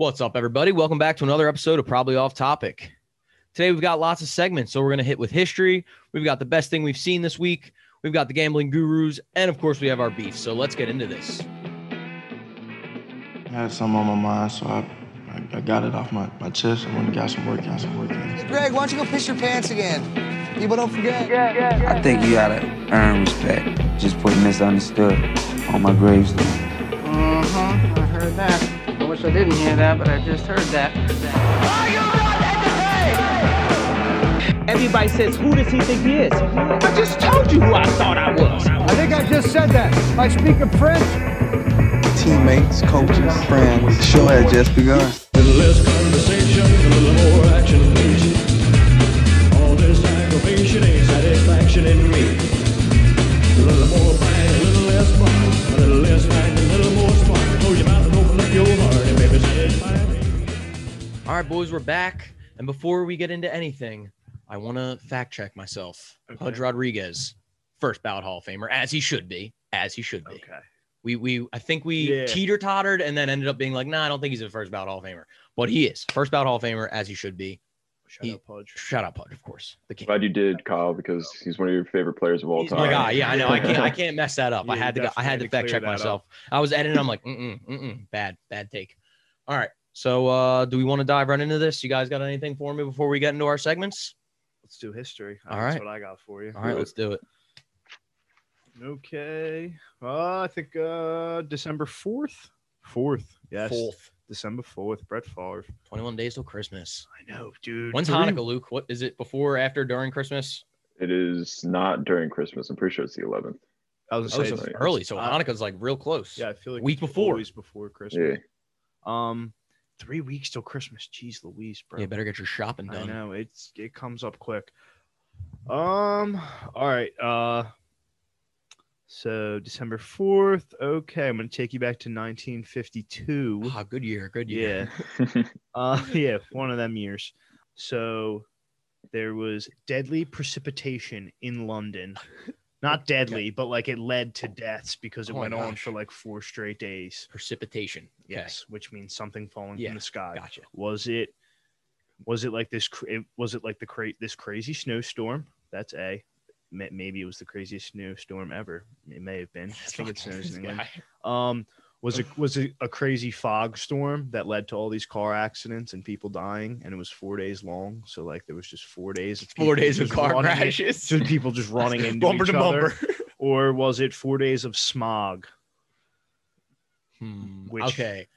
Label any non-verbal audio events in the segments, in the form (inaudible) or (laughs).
What's up, everybody? Welcome back to another episode of Probably Off Topic. Today, we've got lots of segments, so we're going to hit with history. We've got the best thing we've seen this week. We've got the gambling gurus, and of course, we have our beef. So let's get into this. I had some on my mind, so I, I, I got it off my, my chest. I went and got some work out, some work in. Hey, Greg, why don't you go piss your pants again? People don't forget. I think you gotta earn respect. Just put misunderstood on my gravestone. Uh-huh, I heard that. I wish I didn't hear that, but I just heard that. Everybody says, who does he think he is? I just told you who I thought I was. I think I just said that. I speak of French. Teammates, coaches, friends. The show had just begun. little less conversation, a little more action, please. All this aggravation ain't satisfaction in me. A little more bang, a little less fun. A little less bang, All right, boys, we're back. And before we get into anything, I want to fact check myself. Pudge Rodriguez, first ballot Hall of Famer, as he should be, as he should be. Okay. We we I think we Yeah. teeter tottered and then ended up being like, nah, I don't think he's a first ballot Hall of Famer, but he is first ballot Hall of Famer as he should be. Shout He- out Pudge. Shout out Pudge, of course, the king. Glad you did, Kyle, because he's one of your favorite players of all He's time. Oh my god, yeah, I know. I can't I can't mess that up. I had to go, I had to fact check clear that myself. I was editing. I'm like, mm mm mm mm bad bad take. All right. So uh do we want to dive right into this? You guys got anything for me before we get into our segments? Let's do history. All That's right. what I got for you. All right, let's do it. Okay. Uh, I think uh December 4th. 4th. Yes. Fourth. December 4th. Brett Favre. 21 days till Christmas. I know, dude. When's Three- Hanukkah, Luke? What is it before, after, during Christmas? It is not during Christmas. I'm pretty sure it's the 11th. I was Oh, so say it's it's- early. So uh, Hanukkah's like real close. Yeah, I feel like Week it's before. Always before Christmas. Yeah. Christmas. Um, three weeks till Christmas. Jeez Louise, bro. You better get your shopping done. I know it's it comes up quick. Um. All right. Uh. So December fourth. Okay, I'm gonna take you back to 1952. Ah, good year, good year. Yeah. (laughs) (laughs) Uh. Yeah. One of them years. So there was deadly precipitation in London. (laughs) Not deadly, but like it led to deaths because it Oh went on for like four straight days. Precipitation. Okay. Yes, which means something falling Yeah, from the sky. Gotcha. Was it was it like this was it like the cra- this crazy snowstorm? That's A. Maybe it was the craziest snowstorm ever. It may have been. I think it snows (laughs) in England. Um was it was it a crazy fog storm that led to all these car accidents and people dying and it was 4 days long so like there was just 4 days of Four days of car running in- crashes. just people just running into bumper each to other bumper. or was it 4 days of smog? Hmm, Which- okay.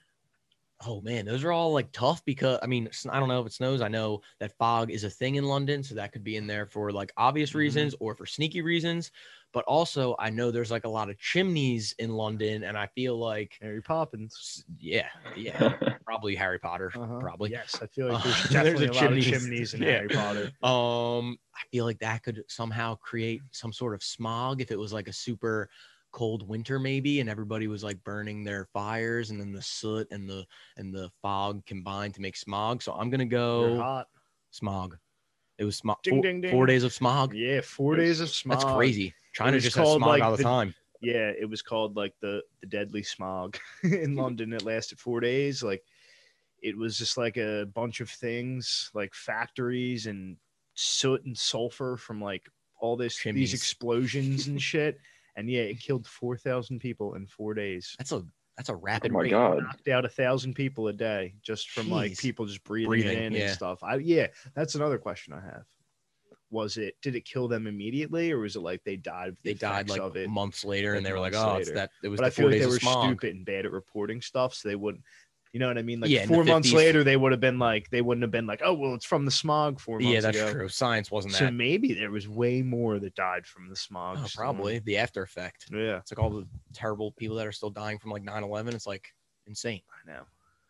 Oh man, those are all like tough because I mean, i don't know if it snows. I know that fog is a thing in London, so that could be in there for like obvious Mhm. reasons or for sneaky reasons. But also, I know there's like a lot of chimneys in London, and I feel like, Harry Poppins. yeah, yeah, (laughs) probably Harry Potter, Uh-huh. probably. Yes, I feel (laughs) like there's (laughs) there's definitely a a, lot of chimneys. in Yeah. Harry Potter. Um, I feel like that could somehow create some sort of smog if it was like a super cold winter, maybe, and everybody was like burning their fires, and then the soot and the and the fog combined to make smog. So I'm gonna go hot. smog. It was smog. Ding, four, ding, ding. four days of smog. Yeah, four days of smog. That's crazy. China was just has smog like, all the, the- time. Yeah, it was called like the the deadly smog (laughs) in (laughs) London. It lasted four days. Like it was just like a bunch of things, like factories and soot and sulfur from like all this Chimneys. these explosions and (laughs) shit. And yeah, it killed four thousand people in four days. That's a that's a oh rapid my rate. god. knocked out a thousand people a day just from like people just breathing, Breathing, in yeah. and stuff. I yeah, that's another question I have. Was it did it kill them immediately or was it like they died? the They died like of it. months later, and they were like, months "Oh, it's that." It was But I feel like they were smog. stupid and bad at reporting stuff, so they wouldn't. You know what I mean? Like Yeah, four months 50s. later, they would have been like, they wouldn't have been like, oh well, it's from the smog four months Yeah, that's ago. true. Science wasn't that. So that. maybe there was way more that died from the smog. Oh, probably the after effect. Yeah, It's like all the terrible people that are still dying from like 9-11. It's like insane. I know.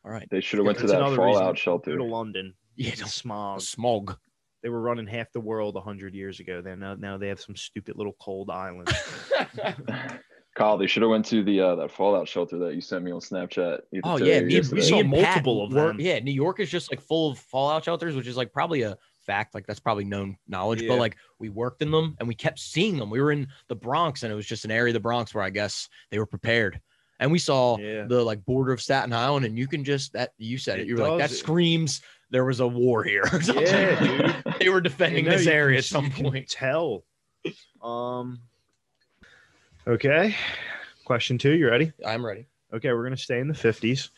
All right. They should have went to that fallout reason Go shelter. to London. Yeah, Yeah, smog. Smog. They were running half the world hundred years ago. Then now, now they have some stupid little cold island. (laughs) Kyle, they should have went to the uh, that fallout shelter that you sent me on Snapchat. Oh yeah, or me, yesterday. me saw and Pat multiple of were- them. Yeah, New York is just like full of fallout shelters, which is like probably a fact. Like that's probably known knowledge. Yeah. But like we worked in them and we kept seeing them. We were in the Bronx and it was just an area of the Bronx where I guess they were prepared. And we saw Yeah. the like border of Staten Island, and you can just that you said it. It You were like that does. screams there was a war here. Or (laughs) something. Yeah, dude. (laughs) they were defending You know, this area can- at some you can point. Tell. Um. Okay. Question two. You ready? I'm ready. Okay, we're gonna stay in the fifties.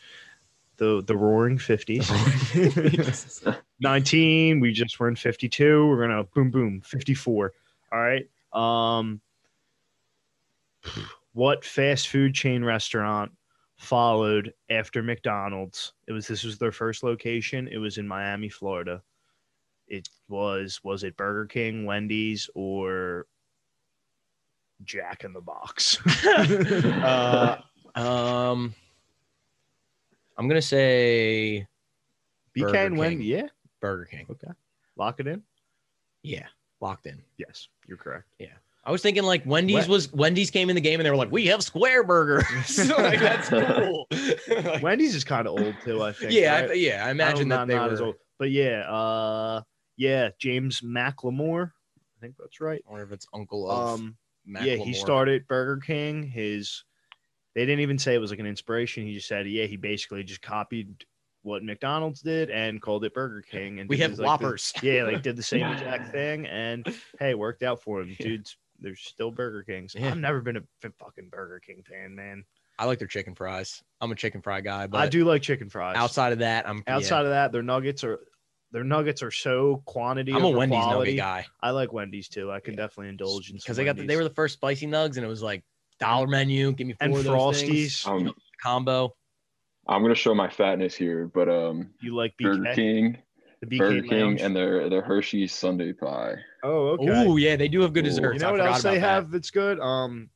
The the roaring fifties. (laughs) Nineteen. We just were in fifty two. We're gonna boom boom fifty four. All right. Um. What fast food chain restaurant followed after McDonald's? It was this was their first location. It was in Miami, Florida. It was was it Burger King, Wendy's, or Jack in the Box? (laughs) uh, um, I'm gonna say BK Burger and Wendy. King. Yeah. Burger King. Okay. Lock it in. Yeah, locked in. Yes, you're correct. I was thinking like Wendy's What? was Wendy's came in the game and they were like, we have square burger. (laughs) so like that's (laughs) cool. Like, (laughs) Wendy's is kind of old too. I think. yeah, right? I, yeah. I imagine Oh, that they not were. as old. But yeah, uh, yeah, James McLamore. I think that's right. Or if it's Uncle of Um, Mac yeah, he started Burger King. His they didn't even say it was like an inspiration. He just said, yeah, he basically just copied what McDonald's did and called it Burger King. And We did have this, like, the- Whoppers. yeah, like did the same exact thing, and hey, worked out for him, dudes. There's still Burger Kings. Yeah. I've never been a fucking Burger King fan, man. I like their chicken fries. I'm a chicken fry guy, but I do like chicken fries. outside of that, I'm outside of that, their nuggets are their nuggets are so quantity. I'm a Wendy's quality. nugget guy I like Wendy's too. I can Yeah. definitely indulge in because they got the, they were the first spicy nugs, and it was like dollar menu. Give me four and of those things. Frosties. Um, combo. I'm gonna show my fatness here, but um, You like Burger King, The BK Burger King, Lounge? and their their Hershey's Sunday pie. oh, okay. Oh yeah, they do have good Ooh. desserts. you know I what forgot else they that. have that's good? Um,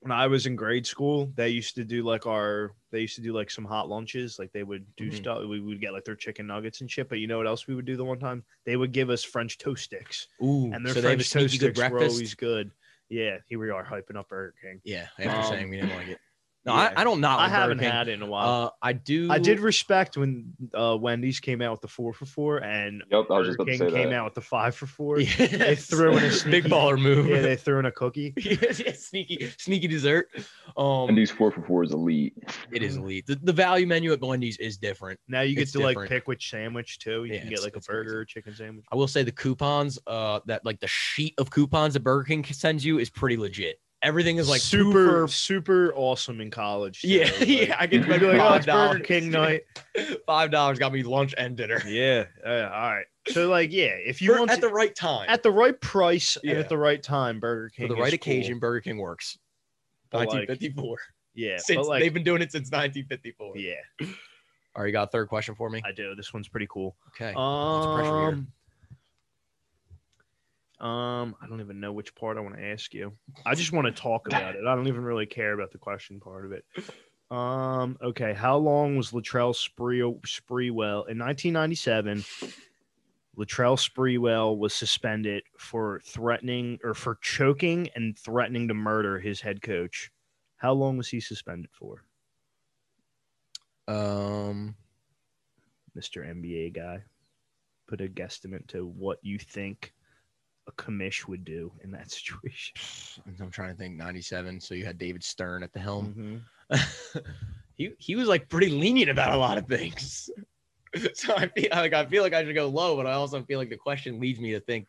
when I was in grade school, they used to do like our they used to do like some hot lunches. Like they would do Mhm. stuff. We would get like their chicken nuggets and shit. But you know what else we would do the one time? They would give us French toast sticks, Ooh, and their so they have a French sneaky toast good sticks were breakfast. always good. Yeah, here we are hyping up Burger King. Yeah, after Um, saying we didn't like it. No, yeah. I, I don't not. I haven't King. had it in a while. Uh, I do. I did respect when uh, Wendy's came out with the four for four, and Yep, I was just Burger King came that. out with the five for four. (laughs) Yes. They threw in a sneaky, big baller move. Yeah, they threw in a cookie. (laughs) yes, yes, sneaky, sneaky dessert. Um, And these four for four is elite. it is elite. The, the value menu at Wendy's is different. Now you get It's to like pick which sandwich too. You Yeah, can get like a it's crazy. burger or chicken sandwich. I will say the coupons, uh, that like the sheet of coupons that Burger King sends you is pretty legit. Everything is like two super super awesome in college. Yeah, Like, (laughs) yeah. I can you'd be like, oh, it's Burger $5. King night. (laughs) Five dollars got me lunch and dinner (laughs) Yeah. uh, all right. So like, yeah, if you For- want at to- the right time. at the right price and at the right time, Burger King for the right cool. occasion, Burger King works. But, like, 1954. yeah, since like, they've been doing it since 1954. yeah, All right, you got a third question for me? I do. This one's pretty cool. Okay. Lots pressure here. Um, um, I don't even know which part I want to ask you. I just want to talk about it. I don't even really care about the question part of it. Um, okay. How long was Latrell Spree Sprewell in 1997? Latrell Sprewell was suspended for threatening or for choking and threatening to murder his head coach. How long was he suspended for, Um, Mr. NBA guy? Put a guesstimate to what you think a commish would do in that (laughs) situation. I'm trying to think. 97. So you had David Stern at the helm. Mhm. (laughs) he he was like pretty lenient about a lot of things. (laughs) so I feel like I feel like I should go low, but I also feel like the question leads me to think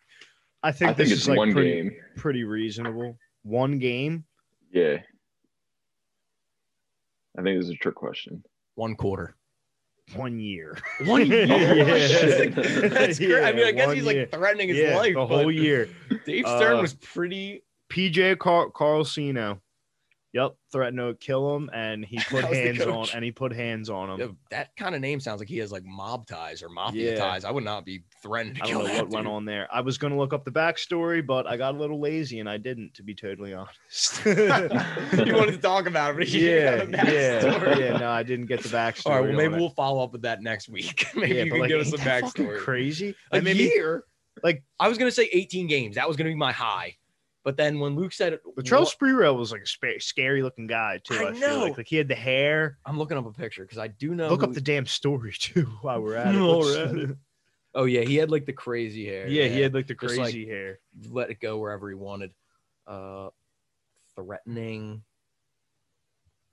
I think I think this it's is like one pretty, game. pretty reasonable. One game. Yeah. I think this is a trick question. one quarter. One year. (laughs) One (laughs) year. Yeah. That's (laughs) great. I mean, I guess one he's year. like threatening his yeah, life. the whole year. Dave Stern Uh, was pretty. PJ Car- Carlesimo. Yep, threatened to kill him, and he (laughs) put That was the hands on, and he put hands on him. Yeah, that kind of name sounds like he has like mob ties or mafia Yeah. ties. I would not be threatened. to I kill don't know that what went on there. I was gonna look up the backstory, but I got a little lazy and I didn't, to be totally honest. (laughs) you wanted to talk about it, but you yeah, didn't have a yeah, backstory. yeah. No, I didn't get the backstory. All right, well, maybe we'll follow up with that next week. (laughs) maybe Yeah, you can like, give us ain't some backstory. Crazy. A That made me- year? like I was gonna say 18 games. That was gonna be my high. But then when Luke said, Latrell what- Sprewell was like a spa- scary looking guy too. I I, feel like. know. like he had the hair. I'm looking up a picture because I do know. Look up the damn story (laughs) too while we're at it. While Let's- we're at it. (laughs) Oh yeah, he had like the crazy hair. yeah, he had like the Just, crazy like, hair. let it go wherever he wanted. Uh, threatening.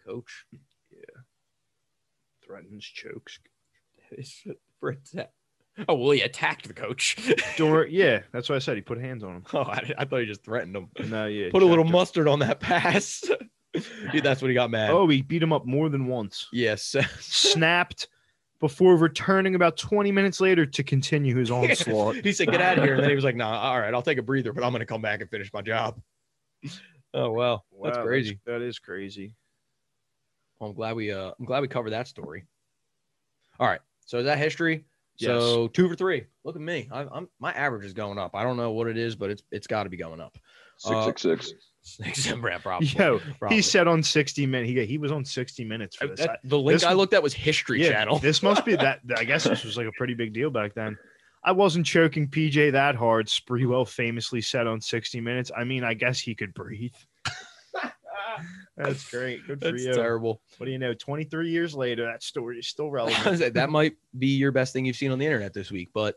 coach. Yeah, threatens chokes. (laughs) Attack. Oh well, he attacked the coach. (laughs) Door, yeah, that's what I said. He put hands on him. oh, I, I thought he just threatened him. No, yeah. Put a little him. mustard on that pass. (laughs) Dude, that's when he got mad. Oh, he beat him up more than once. yes. (laughs) Snapped before returning about 20 minutes later to continue his onslaught. he said, "Get out of here," and then he was like, "Nah, all right, I'll take a breather, but I'm gonna come back and finish my job." Oh wow, that's crazy. That is crazy. Well, I'm glad we uh, I'm glad we covered that story. All right, so is that history? So two for three. Look at me. I, I'm my average is going up. I don't know what it is, but it's it's got to be going up. Six six uh, six. Six (laughs) and Brad probably. Yo, probably. he said on 60 minutes. He, he was on 60 minutes for this. that- the link this- I looked at was History yeah, Channel. this must be that. (laughs) I guess this was like a pretty big deal back then. I wasn't choking PJ that hard. Sprewell famously said on 60 Minutes. I mean, I guess he could breathe. (laughs) That's great. Good for That's you. terrible. What do you know? 23 years later, that story is still (laughs) relevant. like, that might be your best thing you've seen on the internet this week. But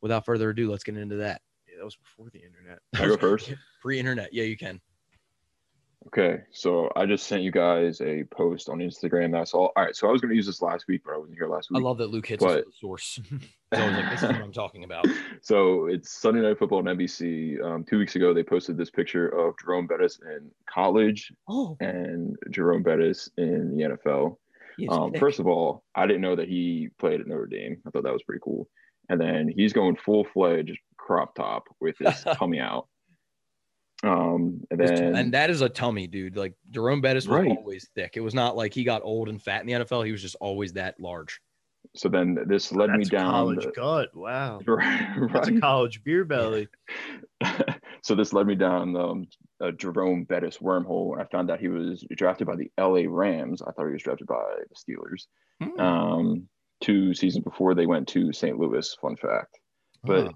without further ado, let's get into that. yeah, that was before the internet. I go first. (laughs) Pre-internet, yeah, you can. Okay, so I just sent you guys a post on Instagram. That's all. All right, so I was going to use this last week, but I wasn't here last week. I love that Luke hits But- the source. (laughs) He's always like, "This is what I'm talking about." (laughs) so it's Sunday Night Football on NBC. Um, two weeks ago, they posted this picture of Jerome Bettis in college Oh, and Jerome Bettis in the NFL. Um, first of all, I didn't know that he played at Notre Dame. I thought that was pretty cool. And then he's going full fledged crop top with his tummy (laughs) out. Um, and then and that is a tummy, dude. Like Jerome Bettis was Right. always thick. It was not like he got old and fat in the NFL. He was just always that large. so then this led me That's a down. college the- gut. Wow. (laughs) right, That's a right. college beer belly. (laughs) so this led me down um, a Jerome Bettis wormhole. I found out he was drafted by the LA Rams. I thought he was drafted by the Steelers. Hmm. Um, two seasons before they went to St. Louis. Fun fact. But Oh.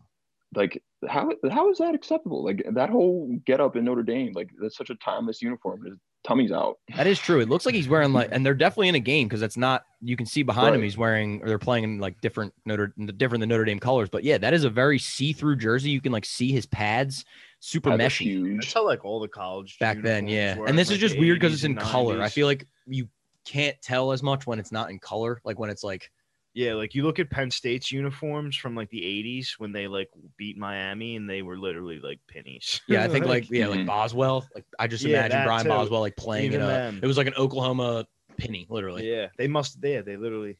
Like, how how is that acceptable? Like that whole get up in Notre Dame, like that's such a timeless uniform. His tummy's out. That is true. It looks like he's wearing like, and they're definitely in a game because it's not. You can see behind him. He's wearing, or they're playing in like different Notre, different than Notre Dame colors. But yeah, that is a very see-through jersey. You can like see his pads, super Pads meshy huge. That's how like all the college back then. Yeah, were and in, this is just weird because it's in color. I feel like you can't tell as much when it's not in color. Like when it's like, Yeah, like you look at Penn State's uniforms from like the 80s when they like beat Miami and they were literally like pennies. yeah, I think (laughs) like yeah, like Mhm. Bosworth. Like I just Yeah, imagine that Brian too. Bosworth like playing in Even a. them. It was like an Oklahoma penny, literally. yeah, they must. Yeah, they literally.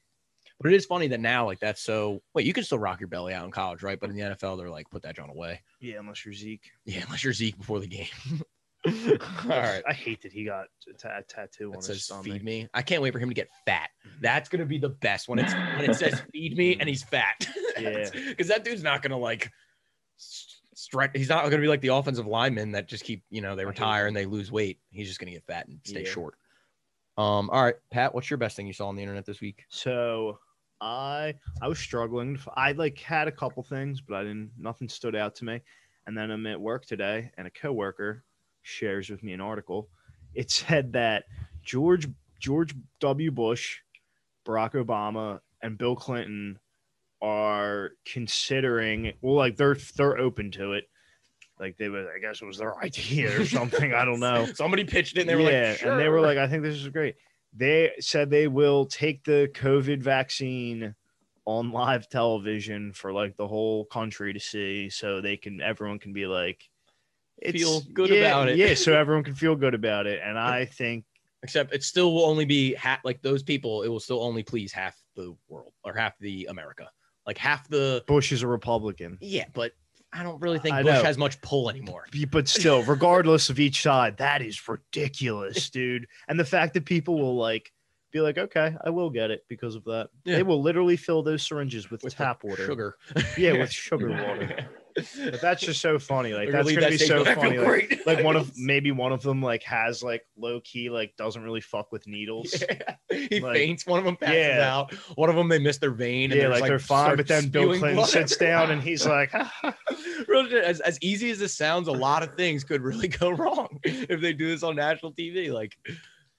But it is funny that now like that's so. Wait, you can still rock your belly out in college, right? But in the NFL, they're like put that John away. Yeah, unless you're Zeke. Yeah, unless you're Zeke before the game. (laughs) (laughs) All right. I hate that he got a ta- tattoo on That his says stomach. feed me. I can't wait for him to get fat. That's gonna be the best when it's when it says (laughs) feed me and he's fat. (laughs) Yeah. Because that dude's not gonna like stretch. He's not gonna be like the offensive linemen that just keep you know they retire and they lose weight. He's just gonna get fat and stay Yeah. short. Um. All right, Pat. What's your best thing you saw on the internet this week? So I I was struggling. I like had a couple things, but I didn't. Nothing stood out to me. And then I'm at work today, and a coworker shares with me an article. It said that George George W. Bush, Barack Obama, and Bill Clinton are considering. Well, like they're they're open to it. Like they were, I guess it was their (laughs) idea or something. I don't know. Somebody pitched it. And they were yeah, like, and they were like, I think this is great. They said they will take the COVID vaccine on live television for like the whole country to see, so they can everyone can be like, Feel good yeah, about it. Yeah, so (laughs) everyone can feel good about it. And I think Except it still will only be half like those people. It will still only please half the world or half the America. Like half the Bush is a Republican. yeah, but I don't really think I Bush know. has much pull anymore. But still, (laughs) regardless of each side, that is ridiculous, dude. And the fact that people will like be like, okay, I will get it because of that. Yeah. They will literally fill those syringes with, With tap water. sugar. Yeah, (laughs) with sugar water. But that's just so funny. Like that's gonna that be so and go, "I feel funny. Like, great." like one of (laughs) maybe one of them like has like low key like doesn't really fuck with needles. Yeah. (laughs) He Like- faints. One of them passes Yeah. out. One of them they miss their vein. And Yeah, they're like, they're fine, but then Bill Clinton sits down and he's like, (laughs) ah. Real as, as easy as this sounds, a lot of things could really go wrong if they do this on national TV. Like,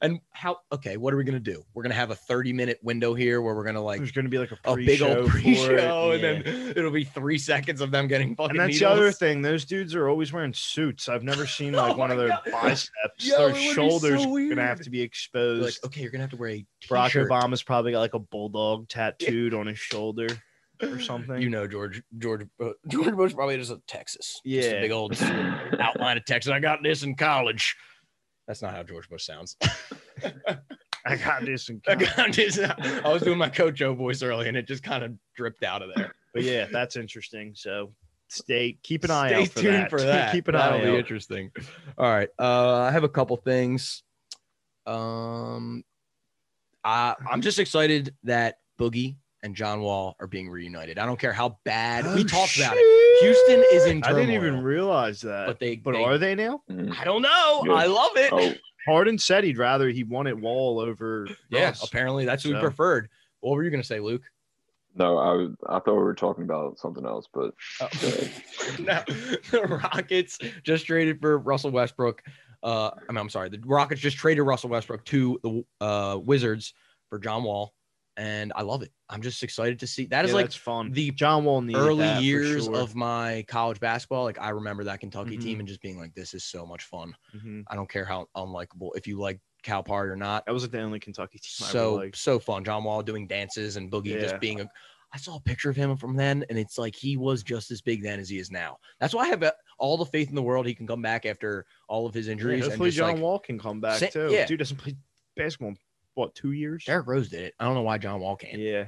And how? Okay, what are we gonna do? We're gonna have a 30 minute window here where we're gonna like There's going to be like a a big old pre-show, and yeah. then it'll be three seconds of them getting fucking. And that's needles. the other thing. Those dudes are always wearing suits. I've never seen (laughs) like Oh one of their God. biceps. Yo, their be so shoulders gonna have to be exposed. like, okay, you're gonna have to wear a Barack. Obama's probably got like a bulldog tattooed on his shoulder or (laughs) something. You know, George George uh, George Bush probably just a Texas. Just a Yeah. big old outline of Texas. I got this in college. That's not how George Bush sounds. (laughs) I got this (laughs) I got this. I was doing my Coach Joe voice early, and it just kind of dripped out of there. But yeah, that's interesting. So stay, keep an eye Stay out for tuned that. for (laughs) that. keep an That'll eye be interesting. All right, uh, I have a couple things. Um, I, I'm just excited that Boogie and John Wall are being reunited. I don't care how bad we Oh, talked about it. Houston is in I didn't even realize that. But they- but they- are they now? Mhm. I don't know. Yeah. I love it. Oh, Harden said he'd rather he wanted Wall over. yeah, Russ. apparently that's what we So- preferred. What were you gonna say, Luke? no, I was- I thought we were talking about something else, but Oh. go (laughs) no, the Rockets just traded for Russell Westbrook. Uh, I mean, I'm sorry, the Rockets just traded Russell Westbrook to the uh, Wizards for John Wall, and I love it. I'm just excited to see. That is Yeah, like that's fun. the John Wall needed early that years sure. of my college basketball. Like I remember that Kentucky Mhm. team and just being like, "This is so much fun." Mhm. I don't care how unlikable if you like Calipari or not. That was like the only Kentucky team So ever so fun. John Wall doing dances and Boogie Yeah. just being a. I saw a picture of him from then, and it's like he was just as big then as he is now. That's why I have uh, all the faith in the world he can come back after all of his injuries. and hopefully just John like, Wall can come back Sa- too. yeah. Dude doesn't play basketball in what two years? Derrick Rose did it. I don't know why John Wall can't. Yeah.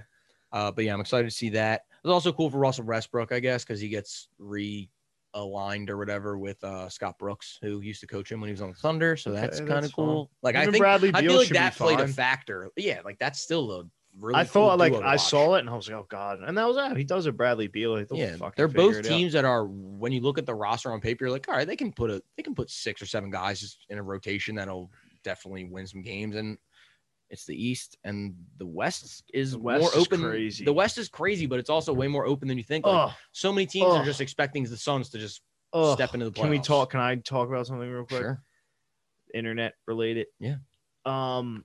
Uh, but yeah, I'm excited to see that. It's also cool for Russell Westbrook, I guess, because he gets realigned or whatever with uh, Scott Brooks, who used to coach him when he was on the Thunder. So that's that's kind of fun. cool. Like I think Bradley I feel like that played a factor. Yeah, like that's still a really. I cool thought like duo to I watch. saw it and I was like, oh god. And that was that. He does a Bradley Beal. He'll Yeah, they're both it out. teams that are when you look at the roster on paper, you're like, all right, they can put a they can put six or seven guys in a rotation that'll definitely win some games. And it's the East and the West is The West more is open. crazy. The West is crazy, but it's also way more open than you think. Like, so many teams are just expecting the Suns to just oh. step into the playoffs. Can we talk? Can I talk about something real quick? Sure. Internet related. Yeah. Um.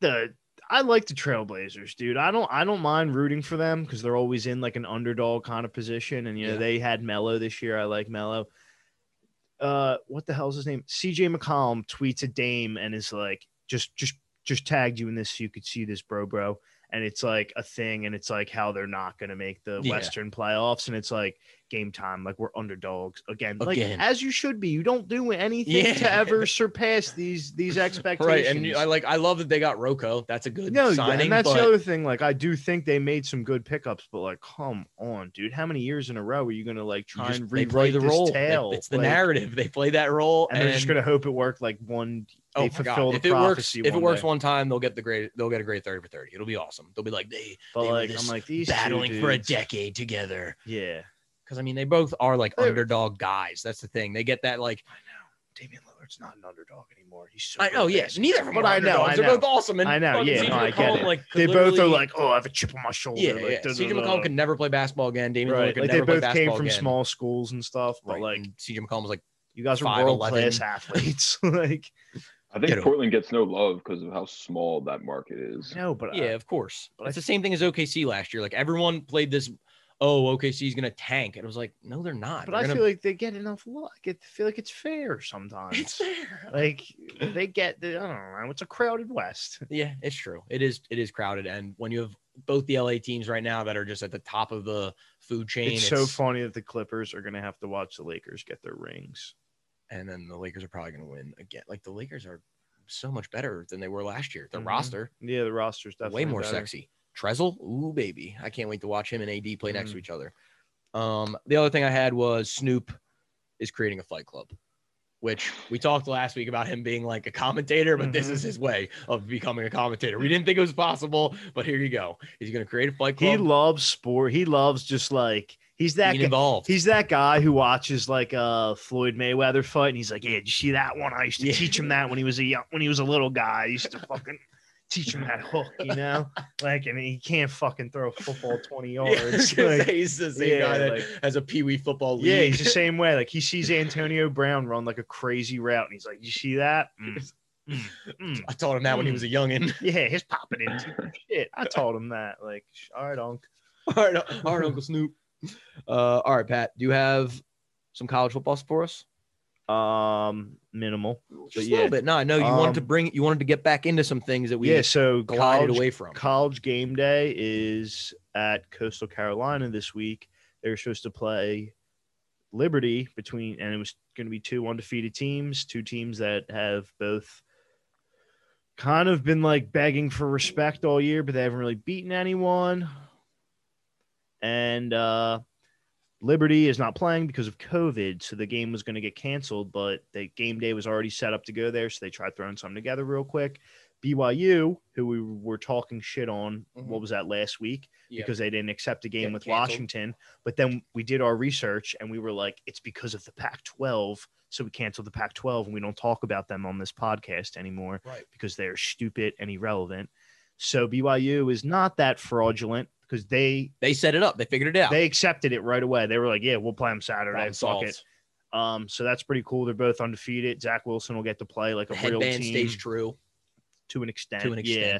The I like the Trailblazers, dude. I don't I don't mind rooting for them because they're always in like an underdog kind of position, and you know Yeah. they had Mello this year. I like Mello. Uh, what the hell's his name? CJ McCollum tweets a Dame and is like, just just just tagged you in this so you could see this, bro, bro. And it's like a thing, and it's like how they're not gonna make the Yeah. Western playoffs, and it's like game time, like we're underdogs again, like as you should be. You don't do anything Yeah. to ever surpass these these expectations. (laughs) Right, and you- I like I love that they got Rocco. That's a good no, signing. and that's but the other thing. Like, I do think they made some good pickups, but like, come on, dude, how many years in a row are you gonna like try just- and rewrite the role. Tale? It's the Like, narrative. They play that role, and they're just gonna hope it worked like one. Oh they my fulfill god! the If it works, prophecy if it works day. one time, they'll get the great. They'll get a great thirty for thirty. It'll be awesome. They'll be like they But they like, I'm like these battling for a decade together. Yeah, Because I mean, they both are like They're- underdog guys. That's the thing. They get that like I know Damian Lillard's not an underdog anymore. He's so I know. good Yeah, neither of them are But I know, underdogs. I They're know. both awesome. And I know, yeah, no, I get it. Like, They both are like, oh, I have a chip on my shoulder. yeah, like, yeah. da, da, CJ McCollum da. could never play basketball again. Damian Lillard right, could like they never play both came from again. small schools and stuff. But Right, like, and CJ McCollum was like, you guys are world class athletes. (laughs) like, I think Get 'em. Portland gets no love because of how small that market is. no, but yeah, I, of course. but it's the same thing as OKC last year. Like everyone played this. Oh, OKC is gonna tank. And it was like, no, they're not. but They're I gonna- feel like they get enough luck. I feel like it's fair sometimes. it's fair. like they get the, I don't know. It's a crowded West. Yeah, it's true. It is. It is crowded, and when you have both the LA teams right now that are just at the top of the food chain, It's so funny that the Clippers are gonna have to watch the Lakers get their rings. and then the Lakers are probably going to win again. Like the Lakers are so much better than they were last year. Their Mhm. roster Yeah, the roster's definitely way more better. sexy. Trezor, ooh baby, I can't wait to watch him and AD play next to each other. Um, the other thing I had was Snoop is creating a fight club, which we talked last week about him being like a commentator, but this Mhm. is his way of becoming a commentator. We didn't think it was possible, but here you go. He's going to create a fight club. He loves sport. He loves just like he's that being guy, involved. he's that guy who watches like a Floyd Mayweather fight and he's like, Yeah, did you see that one? I used to Yeah. teach him that when he was a young when he was a little guy. I used to (laughs) fucking teach him that hook, you know? Like and he can't fucking throw a football 20 (laughs) Yeah, I was yards. gonna Like, he's the same yeah, guy that like- has a pee wee football league. yeah, he's the same way. Like he (laughs) sees Antonio Brown run like a crazy route and he's like, You see that? Mm. Mm. (laughs) I taught him that when he was a youngin. Yeah, he's popping into shit. I told him that. Like, sh- all right, Unc. all right, all right, Uncle Snoop. Uh, all right, Pat. Do you have some college football for us? Um, minimal. Just But a little bit. No, I know you wanted to um, bring. You wanted to get back into some things that we yeah. So glided college, away from. college game day is at Coastal Carolina this week. They were supposed to play Liberty between, and it was going to be two undefeated teams, two teams that have both kind of been like begging for respect all year, but they haven't really beaten anyone. And uh, Liberty is not playing because of COVID, so the game was going to get canceled, but the game day was already set up to go there, so they tried throwing something together real quick. BYU, who we were talking shit on, Mhm. what was that last week? Yeah. Because they didn't accept a game Get with canceled. Washington. But then we did our research and we were like, it's because of the Pac 12. So we canceled the Pac 12 and we don't talk about them on this podcast anymore Right. because they're stupid and irrelevant. So BYU is not that fraudulent because they They set it up. They figured it out. they accepted it right away. They were like, "Yeah, we'll play them Saturday. Fuck it." Um, so that's pretty cool. They're both undefeated. Zach Wilson will get to play like a The real team stays true. to an extent. To an extent. Yeah.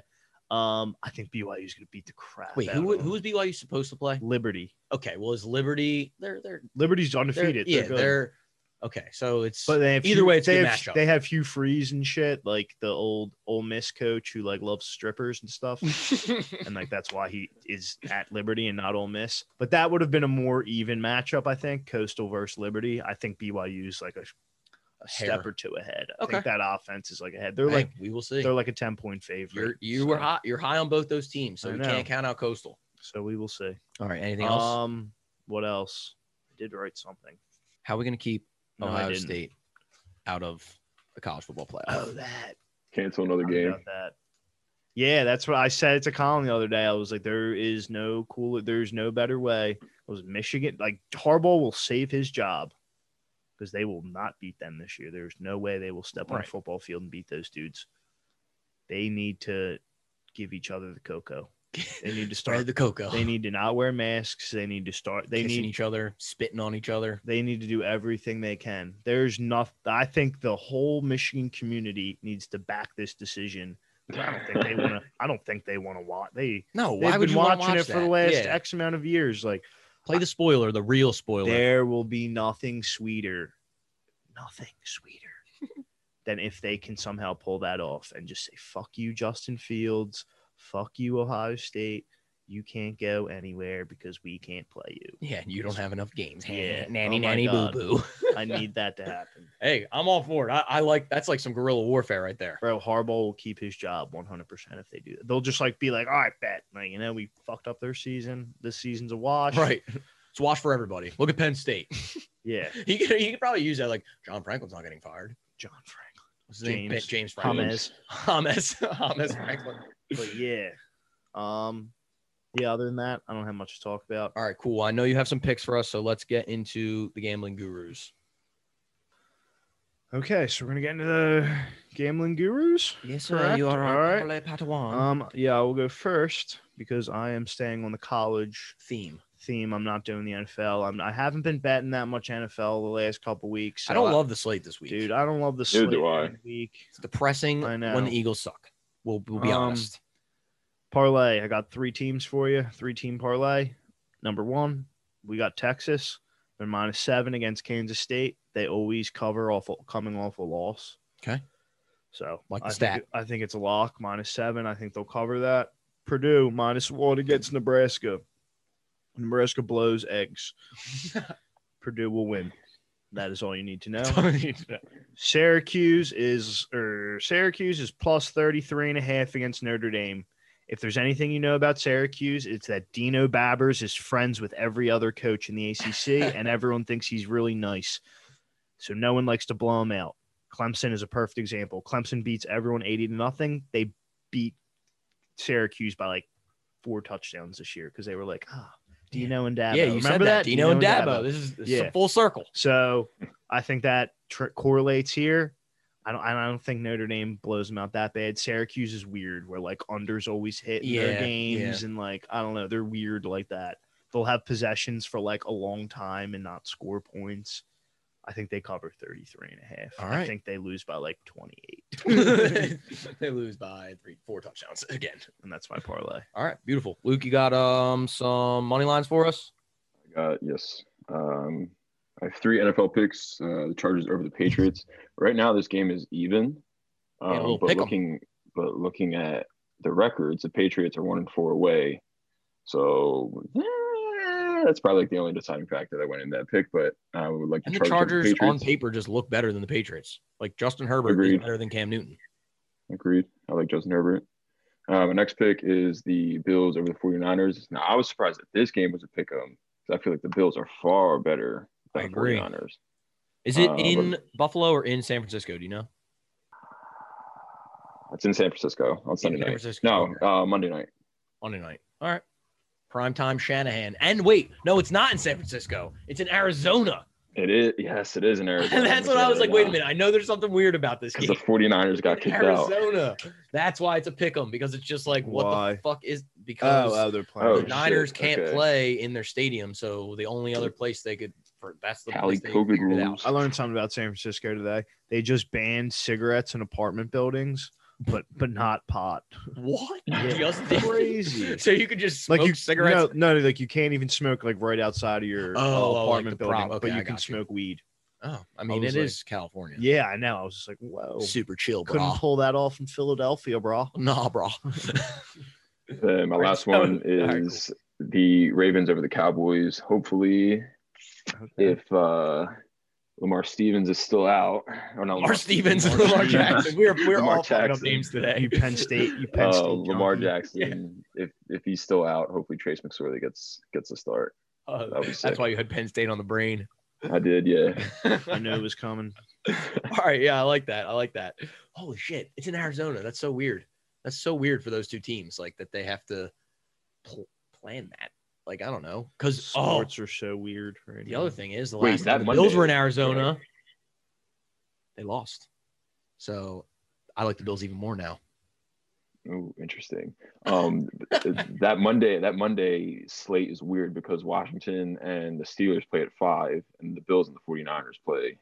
Um, I think BYU is going to beat the crap. Wait, who who was BYU supposed to play? Liberty? Okay, well, is Liberty? They're they're, Liberty's they're undefeated. yeah, they're, they're okay. So it's But they have either Hugh- way, it's a they good have matchup. they have Hugh Freeze and shit, like the old Ole Miss coach who like loves strippers and stuff, (laughs) and like that's why he is at Liberty and not Ole Miss. But that would have been a more even matchup, I think. Coastal versus Liberty. I think BYU's like a, a step or two ahead. I Okay. think that offense is like ahead. They're Hey, like we will see. they're like a ten point favorite. You're you were so- high. You're high on both those teams, so I we know. can't count out Coastal. So we will see. All right. Anything else? Um, what else? I did write something. How are we going to keep No, Ohio. State out of the college football playoff? Oh, that. Cancel another game. that. Yeah, that's what I said to Colin the other day. I was like, there is no cooler, there's no better way. It was Michigan. Like Harbaugh will save his job because they will not beat them this year. There's no way they will step on a football field and beat those dudes. They need to give each other the cocoa. They need to (laughs) start. the cocoa. They need to not wear masks. They need to start. They Kissing need each other, spitting on each other. they need to do everything they can. There's nothing. I think the whole Michigan community needs to back this decision. I don't think they want to. (laughs) I don't think they want to watch. They No, they've why would been you watching watch it for the last Yeah. X amount of years. Like Play the spoiler, the real spoiler. there will be nothing sweeter, nothing sweeter (laughs) than if they can somehow pull that off and just say "fuck you, Justin Fields," "fuck you, Ohio State." You can't go anywhere because we can't play you. Yeah, and you don't have enough games. Yeah. nanny, Oh nanny, boo God. boo. I need that to happen. (laughs) hey, I'm all for it. I, I like that's like some guerrilla warfare right there. Bro, Harbaugh will keep his job 100% if they do that. They'll just like be like, all right, bet. Like, you know, we fucked up their season. This season's a wash. Right. It's wash for everybody. Look at Penn State. (laughs) Yeah. (laughs) he could he could probably use that like John Franklin's not getting fired. John Franklin. What's his name? James. James Franklin. James. James. James Franklin. But yeah. Um, yeah, other than that, I don't have much to talk about. All right, cool. I know you have some picks for us, so let's get into the gambling gurus. Okay, so we're gonna get into the gambling gurus. Yes, Correct. You are All right. All right. Padawan. Um, yeah, I will go first because I am staying on the college theme. theme. I'm not doing the NFL. I'm I haven't been betting that much NFL the last couple weeks. I don't love the slate this week, dude. I don't love the Neither slate do I. week. It's depressing I know. when the Eagles suck. We'll, we'll be Um, honest. parlay. I got three teams for you. Three team parlay. Number one, we got Texas. They're minus seven against Kansas State. They always cover off coming off a loss. Okay. So Like the I stat. think I think it's a lock. Minus seven. I think they'll cover that. Purdue minus one against Nebraska. Nebraska blows eggs. (laughs) Purdue will win. That is all you need to know. Syracuse is or Syracuse is plus 33 and a half against Notre Dame. If there's anything you know about Syracuse, it's that Dino Babers is friends with every other coach in the ACC (laughs) and everyone thinks he's really nice. So no one likes to blow him out. Clemson is a perfect example. Clemson beats everyone 80 to nothing. They beat Syracuse by like four touchdowns this year because they were like, ah, Dino and Dabo. yeah, you Remember said that. Dino, and Dabo. This is, this is Yeah. a full circle. So I think that tr- correlates here. I don't. I don't think Notre Dame blows them out that bad. Syracuse is weird, where like unders always hit in their Yeah, games, and like I don't know, they're weird like that. They'll have possessions for like a long time and not score points. I think they cover 33 and a half. All I think they lose by like 28. (laughs) they (laughs) lose by three, four touchdowns again. and that's my parlay. All right, beautiful. Luke, you got um some money lines for us? Uh, yes. Um, I have three NFL picks. Uh, the Chargers over the Patriots. Right now, this game is even. Yeah, a little Um, but pick 'em. looking, but looking at the records, the Patriots are one and four away. So eh, that's probably like the only deciding factor that went in that pick. But I would like And the the Chargers. Chargers on paper just look better than the Patriots. Like Justin Herbert is better than Cam Newton. Agreed. I like Justin Herbert. Uh, my next pick is the Bills over the 49ers. Now, I was surprised that this game was a pick 'em because I feel like the Bills are far better I than the agree. 49ers. Is it Uh, in Buffalo or in San Francisco? Do you know? It's in San Francisco on Sunday night. Francisco, No, okay. uh, Monday night. Monday night. All right. Primetime Shanahan. And wait, no, it's not in San Francisco. It's in Arizona. It is. Yes, it is in (laughs) Arizona. And that's what I was like, wait a minute. I know there's something weird about this Because game. the 49ers got kicked out. Arizona. That's why it's a pick 'em because it's just like what Why? the fuck is because Oh, oh, they're playing. Oh, the shit. Niners can't Okay. play in their stadium, so the only other place they could for that's the Cali place COVID figured it out. rules. I learned something about San Francisco today. They just banned cigarettes in apartment buildings, but but not pot. What? (laughs) Yeah. Just Crazy. So you could just smoke Like you, cigarettes. No, no, like you can't even smoke like right outside of your Oh, uh, oh, like apartment building. Okay, but you can you. smoke weed. Oh, I mean, was it like- is California. Yeah, I know. I was just like, whoa, super chill, bro. couldn't pull that off in Philadelphia, bro. Nah, bro. Uh, (laughs) my last Arizona. one All right, is the Ravens over the Cowboys. Hopefully, if uh, Lamar Stevens is still out, or not Lamar Stevens, Lamar Lamar Jackson. We're we're Lamar all fucking up Jackson. names today. you Penn State, you Penn Uh, State. Lamar junkie. Jackson, if if he's still out, hopefully Trace McSorley gets gets a start. Uh, That that's why you had Penn State on the brain. I did, yeah. (laughs) I knew it was coming. All right, yeah, I like that. I like that. Holy shit, it's in Arizona. That's so weird. That's so weird for those two teams, like that they have to pl- plan that. Like I don't know, because oh, Sports are so weird right the now. other thing is the Wait, last that time the Monday- Bills were in Arizona, they lost. So I like the Bills even more now. Oh, interesting. Um, (laughs) that Monday, that Monday slate is weird because Washington and the Steelers play at five, and the Bills and the 49ers play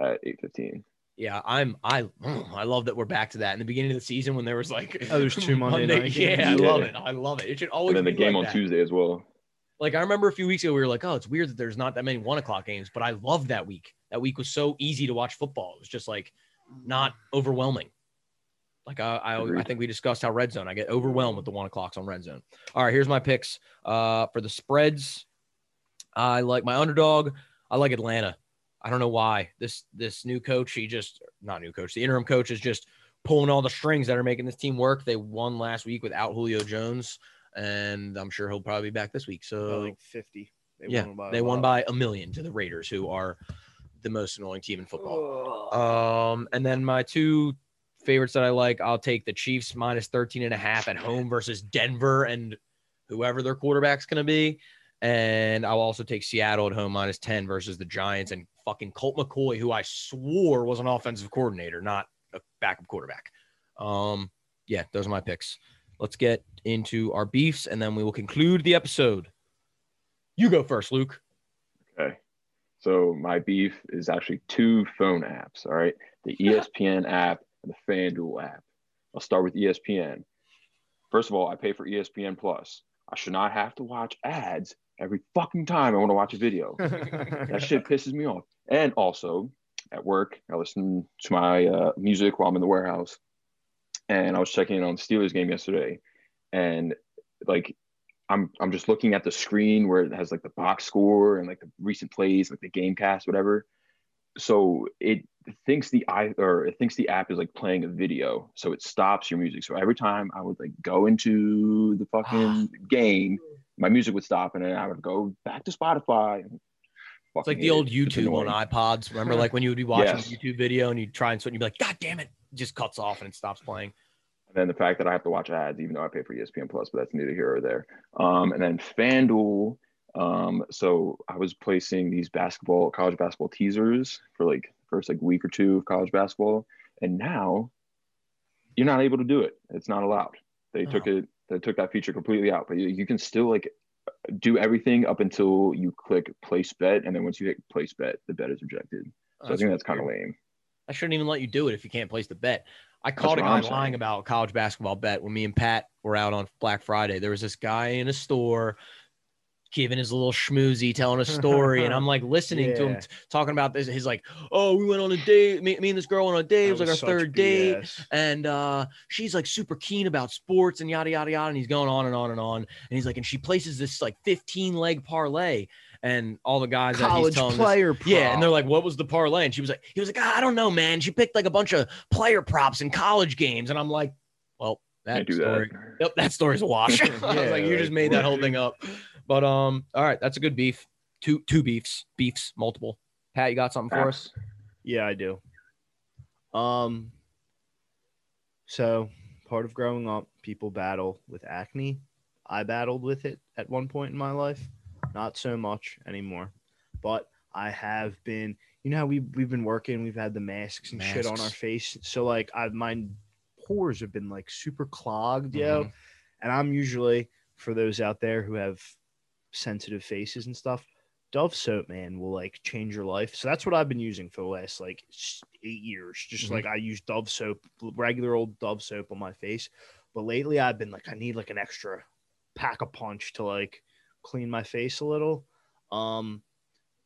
at eight fifteen. Yeah, I'm. I I love that we're back to that. In the beginning of the season, when there was like, Oh, there's two (laughs) Monday night Yeah. I love it. I love it. It should always And then the game like on that. Tuesday as well. Like I remember a few weeks ago, we were like, "Oh, it's weird that there's not that many one o'clock games," but I love that week. That week was so easy to watch football. It was just like not overwhelming. Like I, I, I think we discussed how red zone. I get overwhelmed with the one o'clocks on red zone. All right, here's my picks. Uh, for the spreads, I like my underdog. I like Atlanta. I don't know why this this new coach. He just not new coach. The interim coach is just pulling all the strings that are making this team work. They won last week without Julio Jones, and I'm sure he'll probably be back this week. So like 50. They yeah, won by they a won by a million to the Raiders, who are the most annoying team in football. Um, and then my two favorites that I like, I'll take the Chiefs minus 13 and a half at home versus Denver and whoever their quarterback's going to be. And I'll also take Seattle at home minus 10 versus the Giants and fucking Colt McCoy, who I swore was an offensive coordinator, not a backup quarterback. Um, yeah, those are my picks. Let's get into our beefs and then we will conclude the episode. You go first, Luke. Okay. So my beef is actually two phone apps. All right. The (laughs) ESPN app and the FanDuel app. I'll start with ESPN. First of all, I pay for ESPN Plus. I should not have to watch ads every fucking time I want to watch a video. (laughs) that shit pisses me off. And also at work, I listen to my uh, music while I'm in the warehouse. And I was checking in on the Steelers game yesterday. And like I'm I'm just looking at the screen where it has like the box score and like the recent plays, like the game cast, whatever. So it thinks the i or it thinks the app is like playing a video, so it stops your music. So every time I would like go into the (sighs) fucking game, my music would stop, and then I would go back to Spotify. It's like the old YouTube on iPods. Remember, like when you would be (laughs) watching Yes. a YouTube video and you try and switch, and you'd be like, God damn it, it just cuts off and it stops playing. And then the fact that I have to watch ads, even though I pay for ESPN Plus, but that's neither here or there. Um, and then FanDuel. Um, so I was placing these basketball, college basketball teasers for like first like week or two of college basketball, and now you're not able to do it. It's not allowed. They took Oh. it. They took that feature completely out, but you, you can still like do everything up until you click place bet, and then once you hit place bet, the bet is rejected. So I think that's kind of lame. I shouldn't even let you do it if you can't place the bet. I That's caught a guy lying about college basketball bet when me and Pat were out on Black Friday. There was this guy in a store giving his little schmoozy, telling a story, and I'm like (laughs) listening to him t- talking about this. He's like, "Oh, we went on a date. Me, me and this girl went on a date. It was That like our third date." And uh she's like super keen about sports and yada yada yada and he's going on and on and on and he's like and she places this like 15 leg parlay and all the guys that he's College telling this- player yeah and they're like what was the parlay? And she was like he was like "Ah, i don't know man. She picked like a bunch of player props in college games. And i'm like well that do story that. (laughs) yep that story's a wash. (laughs) I was Yeah, like you just made that whole thing up. But um all right that's a good beef. Two two beefs beefs multiple. Pat you got something for us? Yeah, I do. Um, so part of growing up, people battle with acne. I battled with it at one point in my life, not so much anymore, but I have been. You know how we we've been working, we've had the masks and shit on our face, so like I my pores have been like super clogged, yo. Mhm. And I'm usually for those out there who have sensitive faces and stuff. Dove soap, man, will like change your life. So that's what I've been using for the last like eight years. Just Mhm. like I use Dove soap, regular old Dove soap on my face. But lately, I've been like, I need like an extra pack a punch to like clean my face a little. Um,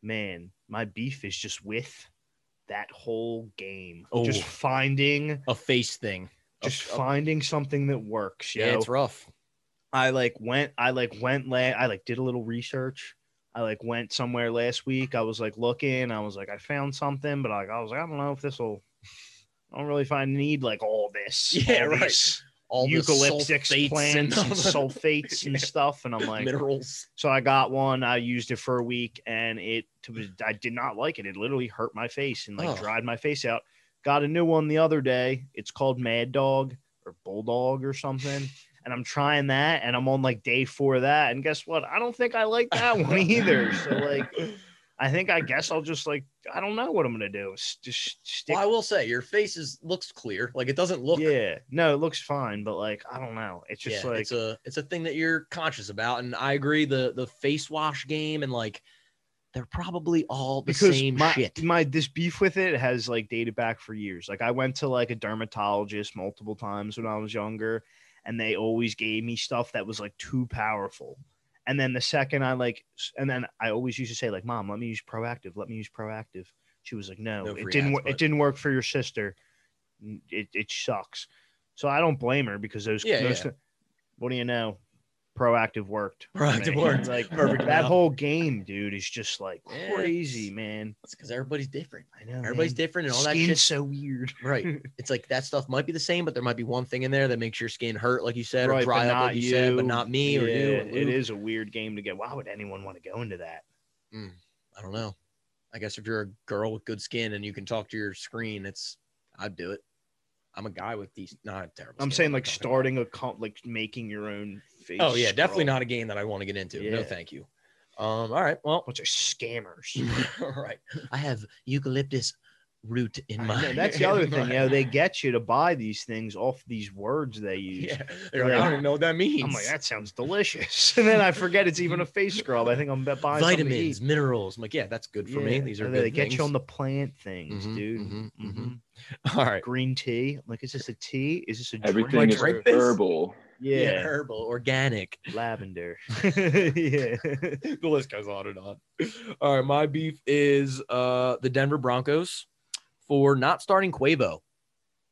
man, my beef is just with that whole game. Oh, Just Oh. finding, a face thing just a- finding something that works. yeah yo. it's rough I like went I like went la- I like did a little research. I like went somewhere last week. I was like looking. I was like I found something, but like I was like I don't know if this will. I don't really find need like all this. (laughs) Yeah, all right. these all the eucalyptus sulfates plants and (laughs) the sulfates and stuff. And I'm like, minerals so I got one. I used it for a week, and it was I did not like it. It literally hurt my face and like Oh. dried my face out. Got a new one the other day. It's called Mad Dog or Bulldog or something. And I'm trying that, and I'm on like day four of that. And guess what? I don't think I like that one (laughs) either. So like, I think I guess I'll just like I don't know what I'm gonna do. Just stick. Well, I will say your face is looks clear. Like it doesn't look. yeah, no, it looks fine, but like I don't know. It's just yeah, like it's a it's a thing that you're conscious about, and I agree. The the face wash game and like they're probably all the because same my, shit. my this beef with it has like dated back for years. Like I went to like a dermatologist multiple times when I was younger, and they always gave me stuff that was like too powerful. And then the second I like, and then I always used to say like, "Mom, let me use Proactiv. Let me use Proactiv." She was like, "No, No it didn't. work. It didn't work for your sister. It it sucks." So I don't blame her because those. Yeah, those yeah. What do you know? Proactiv worked. Proactiv worked. (laughs) Like (laughs) Perfect that whole game, dude, is just like Yeah, crazy, it's- man. It's because everybody's different. I know. Everybody's man. different, and all that Skin's shit. so weird. (laughs) Right. It's like that stuff might be the same, but there might be one thing in there that makes your skin hurt, like you said, or Right, but dry up, like you, said, but not me or yeah, you. Or It is a weird game to get. Why would anyone want to go into that? Mm, I don't know. I guess if you're a girl with good skin and you can talk to your screen, it's I'd do it. I'm a guy with these not terrible. I'm saying like talking about? starting a comp, like making your own face. Oh yeah, definitely not a game that I want to get into. No, thank you. Um, all right. Well, Bunch of scammers. (laughs) all right. I have eucalyptus root in my. know, That's (laughs) the other thing. my- You know, they get you to buy these things off these words they (laughs) use. Yeah. They're like, I don't even know what that means. I'm like, that sounds delicious. (laughs) And then I forget it's even a face scrub. I think I'm buying vitamins, minerals. I'm like, yeah, that's good for me. These are and good they get things. you on the plant things, Mhm, dude. mhm, mhm. Mhm. All right. Green tea. I'm like, is this a tea? Is this a drink? Everything Like is drink herbal. Yeah. Yeah, herbal, organic. lavender. yeah. the list goes on and on. All right, my beef is uh the Denver Broncos for not starting Quavo.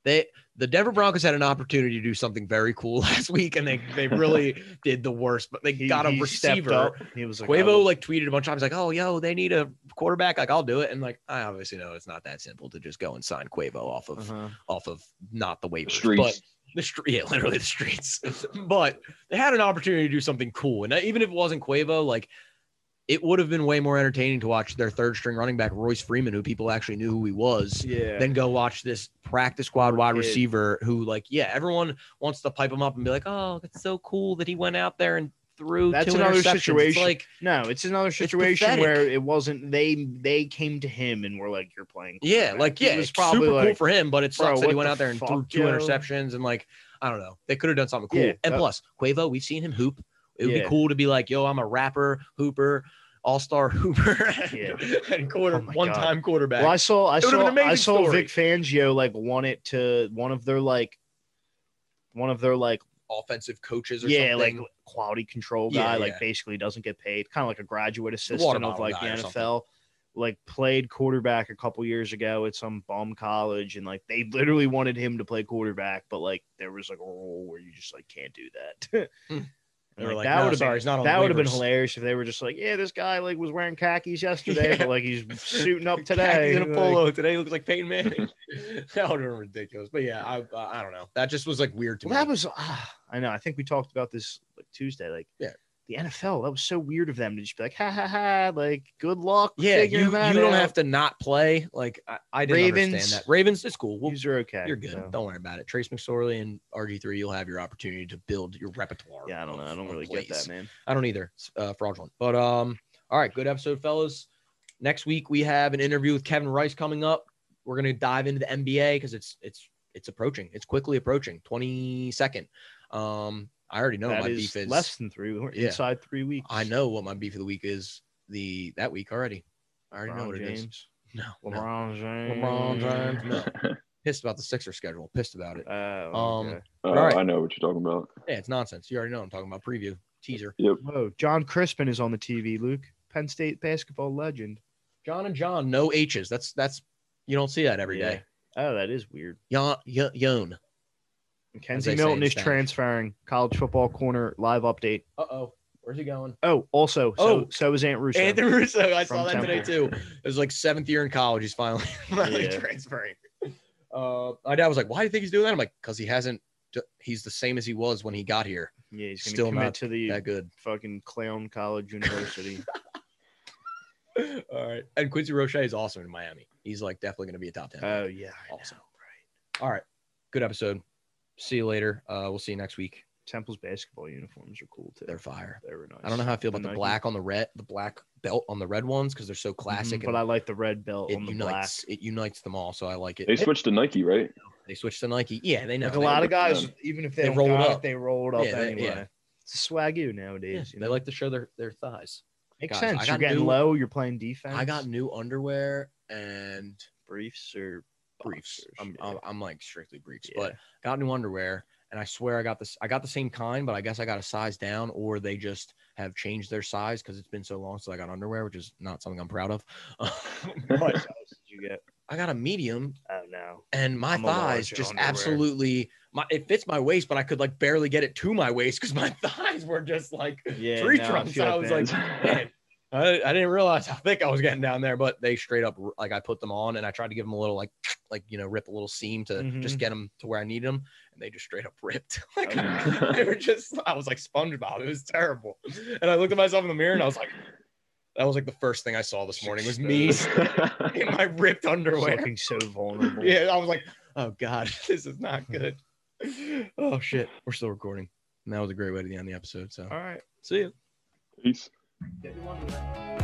They the Denver Broncos had an opportunity to do something very cool (laughs) last week, and they they really (laughs) did the worst. But they He, got a he receiver. up. He was like, Quavo will- like tweeted a bunch of times like, "Oh, yo, they need a quarterback. Like, I'll do it." And like, I obviously know it's not that simple to just go and sign Quavo off of Uh-huh. off of not the waivers, Streets. but the street, yeah, literally the streets. (laughs) but they had an opportunity to do something cool, and even if it wasn't Quavo, like it would have been way more entertaining to watch their third string running back Royce Freeman, who people actually knew who he was, Yeah. than go watch this practice squad wide receiver who, like, yeah, everyone wants to pipe him up and be like, oh, it's so cool that he went out there and threw That's two another interceptions. It's situation. like, no, it's another situation pathetic. where it wasn't they they came to him and were like, You're playing. Yeah, quarterback." like It yeah, was it's probably super cool for him, but it "Bro, sucks that he went out there and threw two yo?" interceptions and like I don't know. They could have done something cool. Yeah, and that- plus, Quavo, we've seen him hoop It would Yeah. be cool to be like, yo, I'm a rapper, hooper, all star (laughs) hooper, Yeah. and quarter Oh my one God. time quarterback. Well, I saw I saw I saw story. Vic Fangio like want it to one of their like one of their like Offensive coaches or yeah something. like quality control Yeah, guy like yeah. basically doesn't get paid kind of like a graduate assistant of like the. NFL like played quarterback a couple years ago at some bum college and like they literally wanted him to play quarterback but like there was like a rule where you just like can't do that Hmm. And, (laughs) They were like, like, that "No, would have been not that would have been hilarious if they were just like yeah this guy like was wearing khakis (laughs) yesterday Yeah. but like he's suiting up (laughs) Khakis today in a Like, polo (laughs) today he looks like Peyton Manning. that would have been ridiculous. But yeah, I I I don't know. That just was like weird to Well, me. that was ah, I know. I think we talked about this like Tuesday. Like, Yeah. The NFL. That was so weird of them to just be like, ha ha ha. Like, good luck. yeah, you, you don't out. have to not play. Like I, I didn't Ravens. understand that. Ravens, it's cool. We'll, are okay. you're good. so. Don't worry about it. Trace McSorley and RG3, you'll have your opportunity to build your repertoire. Yeah, I don't know. I don't really get that, man. I don't either. It's uh, fraudulent. But um, all right, good episode, fellas. Next week we have an interview with Kevin Rice coming up. We're gonna dive into the NBA because it's it's it's approaching. It's quickly approaching. Twenty second. Um, I already know That my is beef is. less than three. We're Yeah. inside three weeks. I know what my beef of the week is. The that week already. I already know what it is. James. (laughs) No, no. LeBron James. LeBron James. No. (laughs) Pissed about the Sixer schedule. Pissed about it. Oh, Um, okay. All right. I know what you're talking about. Yeah, it's nonsense. You already know what I'm talking about. Preview teaser. Yep. Whoa, Jon Crispin is on the TV. Luke, Penn State basketball legend. John and John, no H's. That's that's you don't see that every Yeah. day. Oh, that is weird. Yon, yon, yon. McKenzie Milton is transferring. College football corner live update. Uh oh, where's he going? Oh, also, so Oh. so is Aunt Russo. Anthony Russo. I saw that today too. It was like seventh year in college. He's finally, (laughs) finally Yeah. transferring. Uh, my dad was like, "Why do you think he's doing that?" I'm like, "Cause he hasn't. He's the same as he was when he got here. Yeah, he's Still commit not to the That good." fucking clown college (laughs) university. All right. And Quincy Roche is awesome in Miami. He's like definitely going to be a top ten. oh yeah, I know, Awesome. right. All right. Good episode. See you later. Uh, we'll see you next week. Temple's basketball uniforms are cool too. They're fire. They were nice. I don't know how I feel about the Nike. black on the red, the black belt on the red ones because they're so Mhm, classic. but I like the red belt it on the unites. It unites them all, so I like it. They switched to Nike, right? They switched to Nike. Yeah, they know. Like a They- lot of Yeah. guys, even if they, They don't roll it up. they roll it up Yeah, they- anyway. yeah. It's a swagoo yeah, nowadays. you they like to show their their thighs. Makes guys, I sense. You're getting new- low. You're playing defense. I got new underwear and briefs or briefs. I'm, yeah. I'm, I'm like strictly briefs, Yeah. but got new underwear. And I swear I got this. I got the same kind, but I guess I got a size down, or they just have changed their size because it's been so long since I got underwear, which is not something I'm proud of. (laughs) (laughs) What size did you get? I got a medium, Oh no. and my I'm thighs just underwear. absolutely. My it fits my waist, but I could like barely get it to my waist because my (laughs) thighs were just like Yeah. tree no, I trunks. I was like, man, I, I didn't realize how thick I was getting down there, but they straight up like I put them on and I tried to give them a little like (sniffs) like you know rip a little seam to just Mhm. get them to where I needed them, and they just straight up ripped. (laughs) like Oh. (laughs) they were just I was like SpongeBob. It was terrible, and I looked at myself in the mirror and I was like, that was like the first thing I saw this morning was me (laughs) in my ripped underwear. looking so vulnerable. Yeah, I was like, oh god, this is not good. oh shit, we're still recording. And that was a great way to end the episode. So All right. see you. Peace. Get your underwear.